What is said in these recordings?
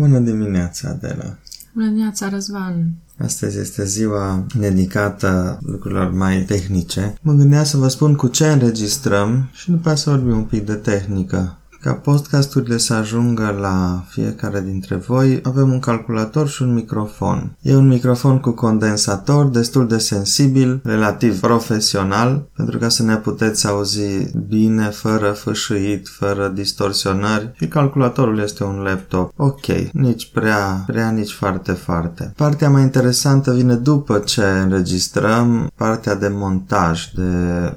Bună dimineața, Adela! Bună dimineața, Răzvan! Astăzi este ziua dedicată lucrurilor mai tehnice. Mă gândeam să vă spun cu ce înregistrăm și după să vorbim un pic de tehnică. Ca podcasturile să ajungă la fiecare dintre voi, avem un calculator și un microfon. E un microfon cu condensator destul de sensibil, relativ profesional, pentru ca să ne puteți auzi bine, fără fâșâit, fără distorsionări și calculatorul este un laptop. Ok, nici prea, prea, nici foarte, foarte. Partea mai interesantă vine după ce înregistrăm, partea de montaj, de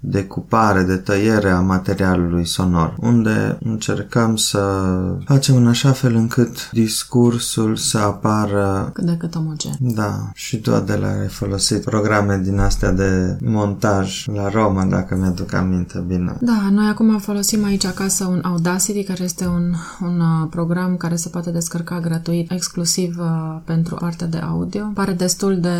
decupare, de tăiere a materialului sonor, unde încercăm încercăm să facem în așa fel încât discursul să apară cât de cât omogen. Da, și tu de la ai folosit programe din astea de montaj la Roma, dacă mi-aduc aminte bine. Da, noi acum folosim aici acasă un Audacity, care este un, un uh, program care se poate descărca gratuit, exclusiv uh, pentru partea de audio. Pare destul de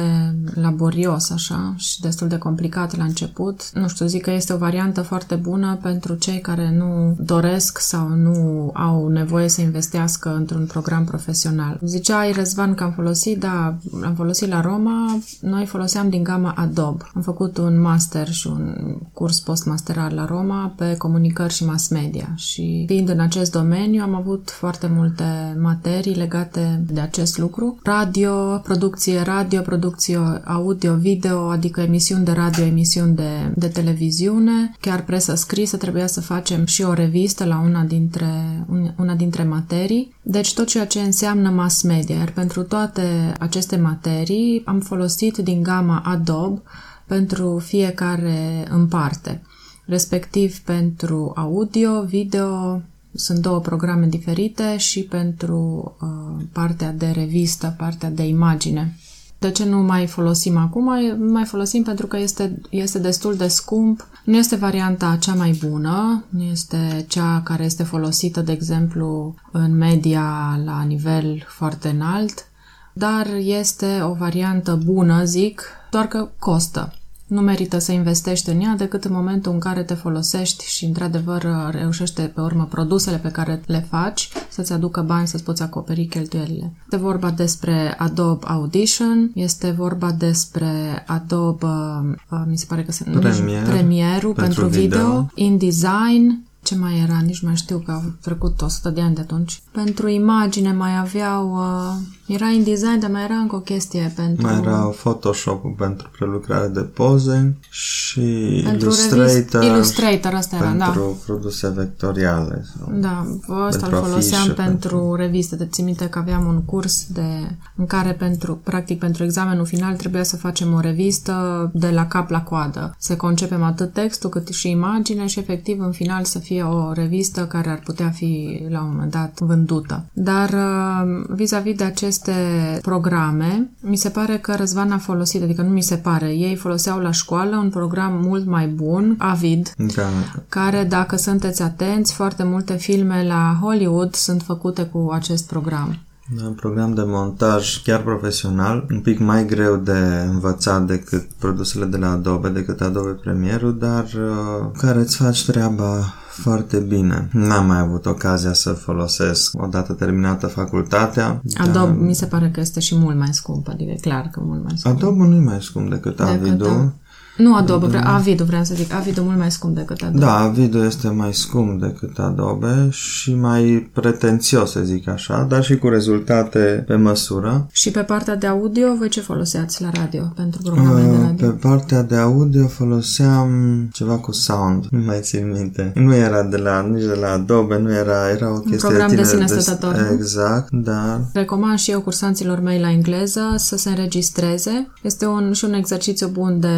laborios așa și destul de complicat la început. Nu știu, zic că este o variantă foarte bună pentru cei care nu doresc să sau nu au nevoie să investească într-un program profesional. Ziceai, Răzvan, că am folosit, da, am folosit la Roma, noi foloseam din gama Adobe. Am făcut un master și un curs postmasteral la Roma pe comunicări și mass media și fiind în acest domeniu am avut foarte multe materii legate de acest lucru. Radio, producție radio, producție audio, video, adică emisiuni de radio, emisiuni de, de televiziune, chiar presă scrisă, trebuia să facem și o revistă la una dintre, una dintre materii, deci tot ceea ce înseamnă mass media. Iar pentru toate aceste materii am folosit din gama Adobe pentru fiecare în parte, respectiv pentru audio, video, sunt două programe diferite și pentru uh, partea de revistă, partea de imagine. De ce nu mai folosim acum? Mai folosim pentru că este, este destul de scump. Nu este varianta cea mai bună, nu este cea care este folosită, de exemplu, în media la nivel foarte înalt, dar este o variantă bună, zic, doar că costă. Nu merită să investești în ea decât în momentul în care te folosești și, într-adevăr, reușește pe urmă produsele pe care le faci să-ți aducă bani să-ți poți acoperi cheltuielile. Este vorba despre Adobe Audition, este vorba despre Adobe, uh, mi se pare că se Premier, Premierul pentru, pentru video, video, InDesign, ce mai era, nici mai știu că au trecut 100 de ani de atunci. Pentru imagine mai aveau, uh, era InDesign, dar mai era încă o chestie pentru... Mai era Photoshop pentru prelucrare de poze și pentru Illustrator. Illustrator, asta era, pentru da. produse vectoriale. Sau da, ăsta îl foloseam pentru, pentru reviste. Te ții minte că aveam un curs de, în care pentru, practic pentru examenul final trebuia să facem o revistă de la cap la coadă. Să concepem atât textul cât și imagine și efectiv în final să fie o revistă care ar putea fi la un moment dat vândută. Dar uh, vis-a-vis de aceste programe, mi se pare că Răzvan a folosit, adică nu mi se pare, ei foloseau la școală un program mult mai bun, Avid, da. care, dacă sunteți atenți, foarte multe filme la Hollywood sunt făcute cu acest program. Da, un program de montaj chiar profesional, un pic mai greu de învățat decât produsele de la Adobe, decât Adobe Premiere, dar uh, care îți faci treaba foarte bine. N-am mai avut ocazia să folosesc odată terminată facultatea. Adobe dar... mi se pare că este și mult mai scump, adică clar că mult mai scump. Adobe nu e mai scump decât, decât Avido. Nu Adobe, vre- Avido vreau să zic. Avido mult mai scump decât Adobe. Da, Avido este mai scump decât Adobe și mai pretențios, să zic așa, dar și cu rezultate pe măsură. Și pe partea de audio, voi ce foloseați la radio pentru programele uh, de radio? Pe partea de audio foloseam ceva cu sound, nu mai țin minte. Nu era de la, nici de la Adobe, nu era, era o chestie Un program de sine stătător. De, exact, da. Recomand și eu cursanților mei la engleză să se înregistreze. Este un, și un exercițiu bun de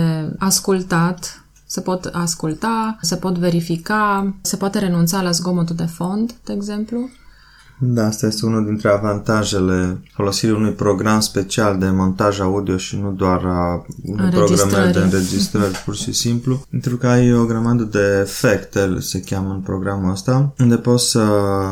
ascultat, se pot asculta, se pot verifica, se poate renunța la zgomotul de fond, de exemplu. Da, asta este unul dintre avantajele folosirii unui program special de montaj audio și nu doar a unui program de înregistrări pur și simplu, pentru că ai o grămadă de efecte, se cheamă în programul ăsta, unde poți să,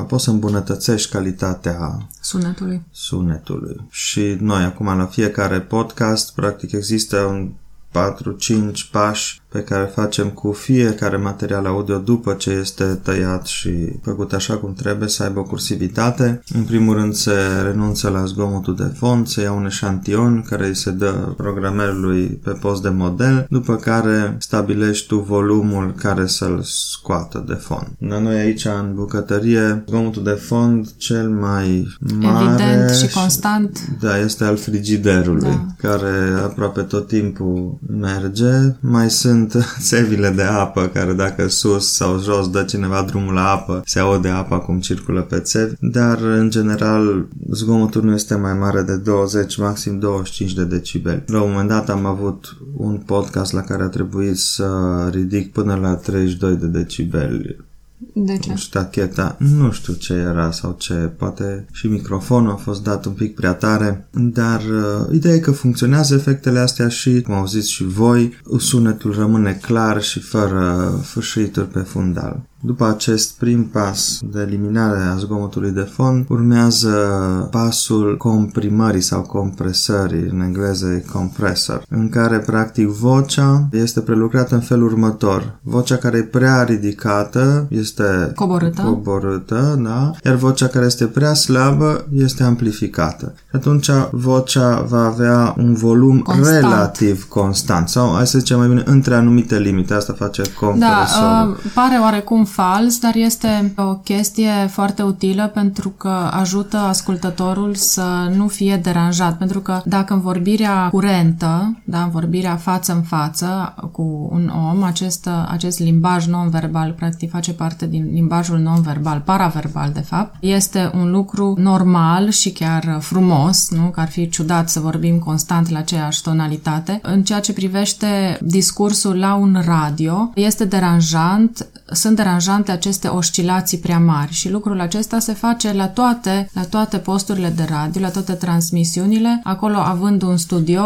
poți să îmbunătățești calitatea sunetului. sunetului. Și noi acum la fiecare podcast, practic există un Patro, Cinci, Paș, pe care facem cu fiecare material audio după ce este tăiat și făcut așa cum trebuie, să aibă cursivitate. În primul rând se renunță la zgomotul de fond, se ia un eșantion care îi se dă programerului pe post de model, după care stabilești tu volumul care să-l scoată de fond. La noi aici în bucătărie, zgomotul de fond cel mai mare Evident și constant. Da, este al frigiderului, da. care aproape tot timpul merge. Mai sunt sunt țevile de apă care dacă sus sau jos dă cineva drumul la apă, se aude apa cum circulă pe țevi, dar în general zgomotul nu este mai mare de 20, maxim 25 de decibeli. La un moment dat am avut un podcast la care a trebuit să ridic până la 32 de decibeli de ce? Ștacheta, nu știu ce era sau ce, poate și microfonul a fost dat un pic prea tare, dar uh, ideea e că funcționează efectele astea și, cum au zis și voi, sunetul rămâne clar și fără fâșâituri pe fundal. După acest prim pas de eliminare a zgomotului de fond, urmează pasul comprimării sau compresării, în engleză e compressor, în care practic vocea este prelucrată în felul următor. Vocea care e prea ridicată este coborâtă, coborâtă da? iar vocea care este prea slabă este amplificată. Atunci vocea va avea un volum constant. relativ constant sau, hai să zicem mai bine, între anumite limite. Asta face compresorul. Da, uh, pare oarecum fals, dar este o chestie foarte utilă pentru că ajută ascultătorul să nu fie deranjat. Pentru că dacă în vorbirea curentă, da, în vorbirea față în față cu un om, acest, acest limbaj non-verbal practic face parte din limbajul non-verbal, paraverbal de fapt, este un lucru normal și chiar frumos, nu? Că ar fi ciudat să vorbim constant la aceeași tonalitate. În ceea ce privește discursul la un radio, este deranjant, sunt deranjant deranjante aceste oscilații prea mari și lucrul acesta se face la toate, la toate posturile de radio, la toate transmisiunile. Acolo, având un studio,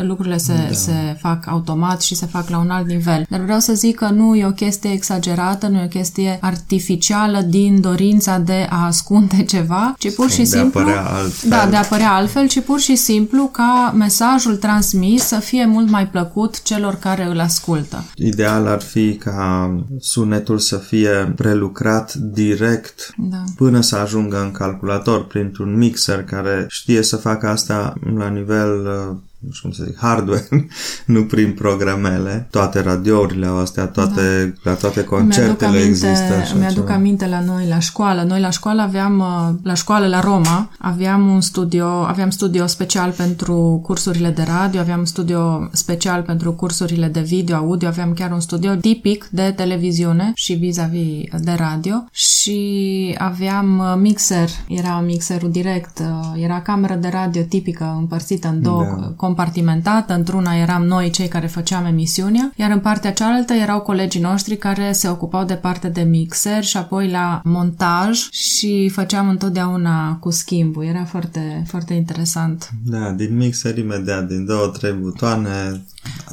lucrurile se, da. se fac automat și se fac la un alt nivel. Dar vreau să zic că nu e o chestie exagerată, nu e o chestie artificială din dorința de a ascunde ceva, ci pur și de simplu... De altfel. Da, de a apărea altfel, ci pur și simplu ca mesajul transmis să fie mult mai plăcut celor care îl ascultă. Ideal ar fi ca sunetul să fie fie prelucrat direct da. până să ajungă în calculator printr-un mixer care știe să facă asta la nivel uh, nu știu cum să zic, hardware, nu prin programele. Toate radiourile au astea, toate, da. la toate concertele aminte, există. Așa mi-aduc ceva. aminte la noi, la școală. Noi la școală aveam, uh, la școală la Roma, aveam un studio, aveam studio special pentru cursurile de radio, aveam studio special pentru cursurile de video, audio, aveam chiar un studio tipic de televiziune și vis-a-vis de radio și aveam uh, mixer, era mixerul direct, uh, era cameră de radio tipică împărțită în două da compartimentată. Într-una eram noi cei care făceam emisiunea, iar în partea cealaltă erau colegii noștri care se ocupau de parte de mixer și apoi la montaj și făceam întotdeauna cu schimbul. Era foarte, foarte interesant. Da, din mixer imediat, din două, trei butoane,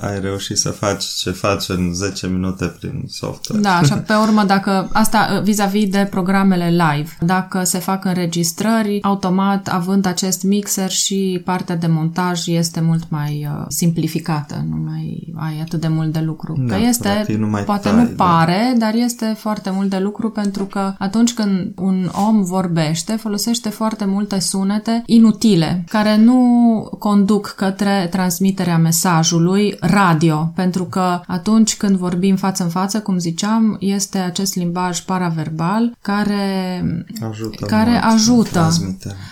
ai reușit să faci ce faci în 10 minute prin software. Da, și pe urmă, dacă asta uh, vis-a-vis de programele live, dacă se fac înregistrări, automat, având acest mixer și partea de montaj este mult mai uh, simplificată, nu mai ai atât de mult de lucru. Da, că este, nu mai poate tai, nu da. pare, da. dar este foarte mult de lucru pentru că atunci când un om vorbește, folosește foarte multe sunete inutile, care nu conduc către transmiterea mesajului lui radio, pentru că atunci când vorbim față în față, cum ziceam, este acest limbaj paraverbal care ajută. Care ajută.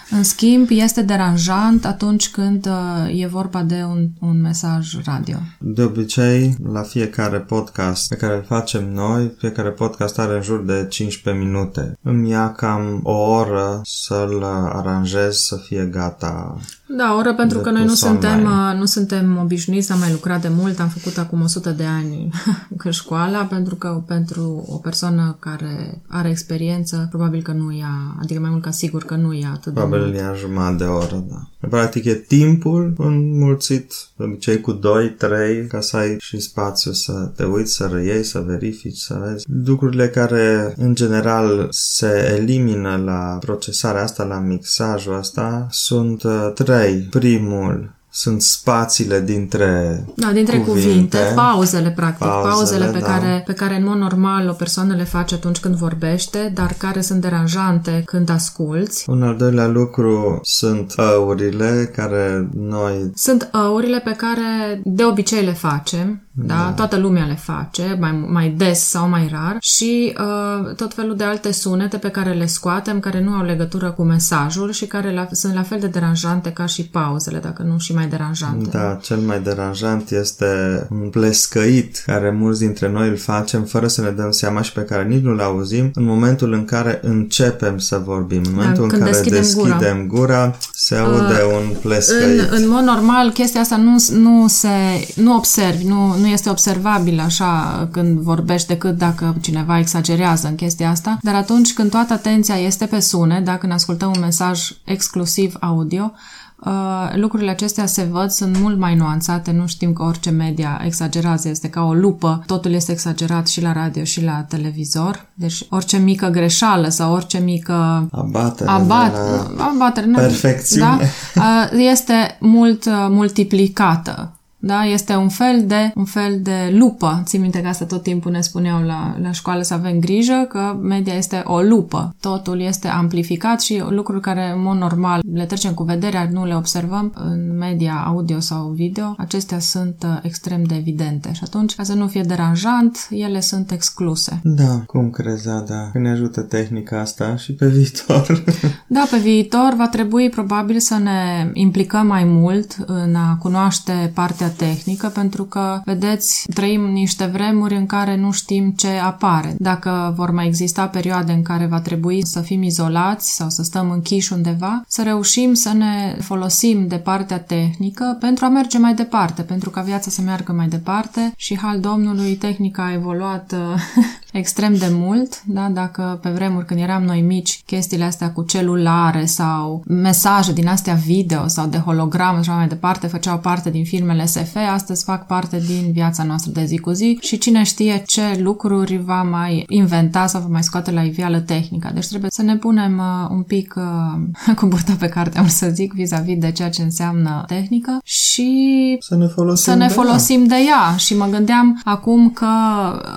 În schimb, este deranjant atunci când uh, e vorba de un, un mesaj radio. De obicei, la fiecare podcast pe care îl facem noi, fiecare podcast are în jur de 15 minute. Îmi ia cam o oră să-l aranjez să fie gata da, oră pentru că noi nu suntem, uh, nu suntem obișnuiți, am mai lucrat de mult, am făcut acum 100 de ani că școala, pentru că pentru o persoană care are experiență, probabil că nu ia, adică mai mult ca sigur că nu ia atât probabil de mult. Probabil ia jumătate de oră, da. Practic e timpul înmulțit, de obicei cu 2-3, ca să ai și spațiu să te uiți, să reiei, să verifici, să vezi. Lucrurile care, în general, se elimină la procesarea asta, la mixajul asta, sunt uh, trei. Primul sunt spațiile dintre Da, dintre cuvinte, cuvinte pauzele, practic, pauzele, Pauzele, pe, da. care, pe care în mod normal o persoană le face atunci când vorbește, dar care sunt deranjante când asculți. Un al doilea lucru sunt aurile care noi Sunt aurile pe care de obicei le facem, da? da. Toată lumea le face, mai, mai des sau mai rar și uh, tot felul de alte sunete pe care le scoatem, care nu au legătură cu mesajul și care la, sunt la fel de deranjante ca și pauzele, dacă nu și mai deranjante. Da, cel mai deranjant este un plescăit care mulți dintre noi îl facem fără să ne dăm seama și pe care nici nu-l auzim în momentul în care începem să vorbim. În momentul în când care deschidem deschidem gura, gura se aude un plescăit. În, în mod normal, chestia asta nu, nu se nu observi, nu, nu este observabil așa când vorbești decât dacă cineva exagerează în chestia asta, dar atunci când toată atenția este pe sunet, dacă ne ascultăm un mesaj exclusiv audio, Uh, lucrurile acestea se văd, sunt mult mai nuanțate, nu știm că orice media exagerează, este ca o lupă, totul este exagerat și la radio și la televizor, deci orice mică greșeală sau orice mică Abatere, abat, de la abatere nu, perfecțiune. Da, uh, este mult uh, multiplicată. Da? Este un fel de un fel de lupă. Țin minte că asta tot timpul ne spuneau la, la școală să avem grijă că media este o lupă. Totul este amplificat și lucruri care în mod normal le trecem cu vederea, nu le observăm în media audio sau video, acestea sunt uh, extrem de evidente și atunci, ca să nu fie deranjant, ele sunt excluse. Da, cum crezi, da, că ne ajută tehnica asta și pe viitor. Da, pe viitor va trebui probabil să ne implicăm mai mult în a cunoaște partea tehnică, pentru că, vedeți, trăim niște vremuri în care nu știm ce apare. Dacă vor mai exista perioade în care va trebui să fim izolați sau să stăm închiși undeva, să reușim să ne folosim de partea tehnică pentru a merge mai departe, pentru ca viața să meargă mai departe și, hal Domnului, tehnica a evoluat uh, extrem de mult, da? dacă pe vremuri când eram noi mici, chestiile astea cu celulare sau mesaje din astea video sau de hologram și așa mai departe făceau parte din filmele SF, astăzi fac parte din viața noastră de zi cu zi și cine știe ce lucruri va mai inventa sau va mai scoate la iveală tehnica. Deci trebuie să ne punem uh, un pic uh, cu burta pe carte, am să zic, vis-a-vis de ceea ce înseamnă tehnică și să ne folosim, să ne de, folosim de ea. Și mă gândeam acum că...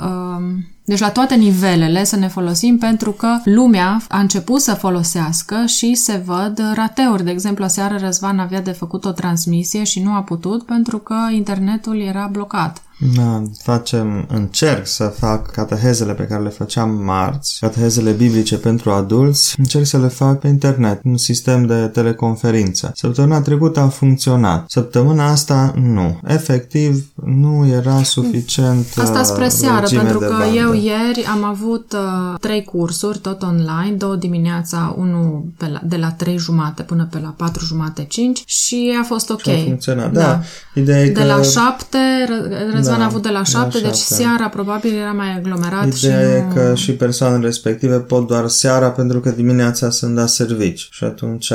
Uh, deci la toate nivelele să ne folosim pentru că lumea a început să folosească și se văd rateuri. De exemplu, aseară Răzvan avea de făcut o transmisie și nu a putut pentru că internetul era blocat. Da, facem, încerc să fac catehezele pe care le făceam marți, catehezele biblice pentru adulți, încerc să le fac pe internet, un sistem de teleconferință. Săptămâna trecută a funcționat, săptămâna asta nu. Efectiv, nu era suficient Asta spre uh, seară, lungime pentru de că bandă. eu ieri am avut uh, trei cursuri, tot online, două dimineața, unul pe la, de la trei jumate până pe la patru jumate, cinci și a fost ok. Și a funcționat, da. da. Ideea e de că... la șapte, Ră- Răzvan Da, a avut de la de la șapte, deci șapte. seara probabil era mai aglomerat și Ideea e nu... că și persoanele respective pot doar seara pentru că dimineața sunt la servici. Și atunci,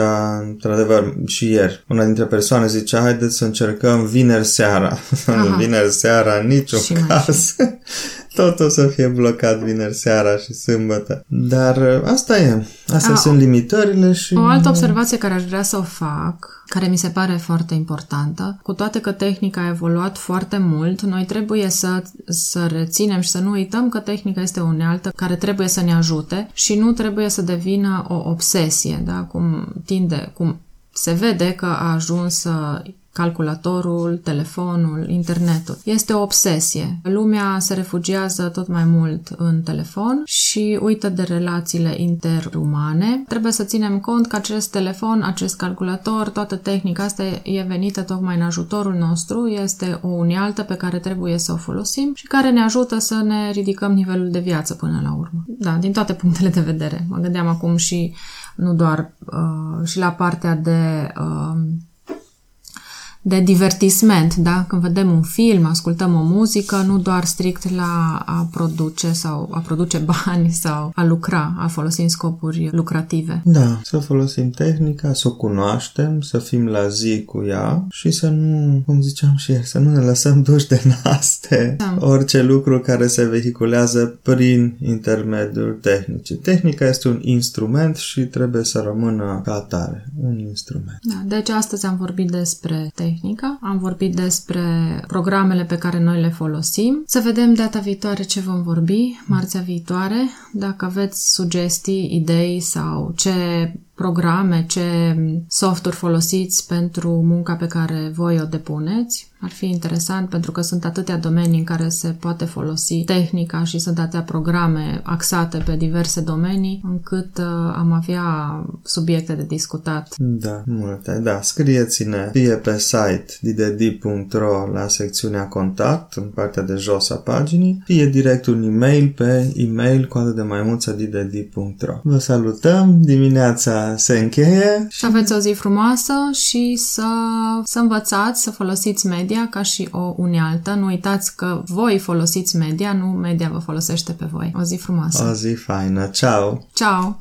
într-adevăr, și ieri, una dintre persoane zicea, haideți să încercăm vineri seara. Aha. vineri seara, în niciun Și mai caz. Tot o să fie blocat vineri seara și sâmbătă. Dar asta e. Astea A, sunt limitările și... O altă observație care aș vrea să o fac, care mi se pare foarte importantă, cu toate că tehnica a evoluat foarte mult, noi trebuie să, să reținem și să nu uităm că tehnica este o unealtă care trebuie să ne ajute și nu trebuie să devină o obsesie, da? cum tinde, cum se vede că a ajuns să calculatorul, telefonul, internetul. Este o obsesie. Lumea se refugiază tot mai mult în telefon și uită de relațiile interumane. Trebuie să ținem cont că acest telefon, acest calculator, toată tehnica asta e venită tocmai în ajutorul nostru, este o unealtă pe care trebuie să o folosim și care ne ajută să ne ridicăm nivelul de viață până la urmă. Da, din toate punctele de vedere. Mă gândeam acum și nu doar uh, și la partea de uh, de divertisment, da? Când vedem un film, ascultăm o muzică, nu doar strict la a produce sau a produce bani sau a lucra, a folosi în scopuri lucrative. Da, să folosim tehnica, să o cunoaștem, să fim la zi cu ea și să nu, cum ziceam și ieri, să nu ne lăsăm duși de naste Da. orice lucru care se vehiculează prin intermediul tehnicii. Tehnica este un instrument și trebuie să rămână ca atare, un instrument. Da, deci astăzi am vorbit despre tehnică tehnică. Am vorbit despre programele pe care noi le folosim. Să vedem data viitoare ce vom vorbi, marțea viitoare. Dacă aveți sugestii, idei sau ce programe, ce softuri folosiți pentru munca pe care voi o depuneți. Ar fi interesant pentru că sunt atâtea domenii în care se poate folosi tehnica și sunt atâtea programe axate pe diverse domenii încât uh, am avea subiecte de discutat. Da, multe. Da, scrieți-ne fie pe site dddi.ro la secțiunea contact în partea de jos a paginii, fie direct un e-mail pe e-mail cu de maimuță dddi.ro. Vă salutăm, dimineața se încheie. Și aveți o zi frumoasă și să, să învățați să folosiți media ca și o unealtă. Nu uitați că voi folosiți media, nu media vă folosește pe voi. O zi frumoasă! O zi faină! Ciao! Ciao!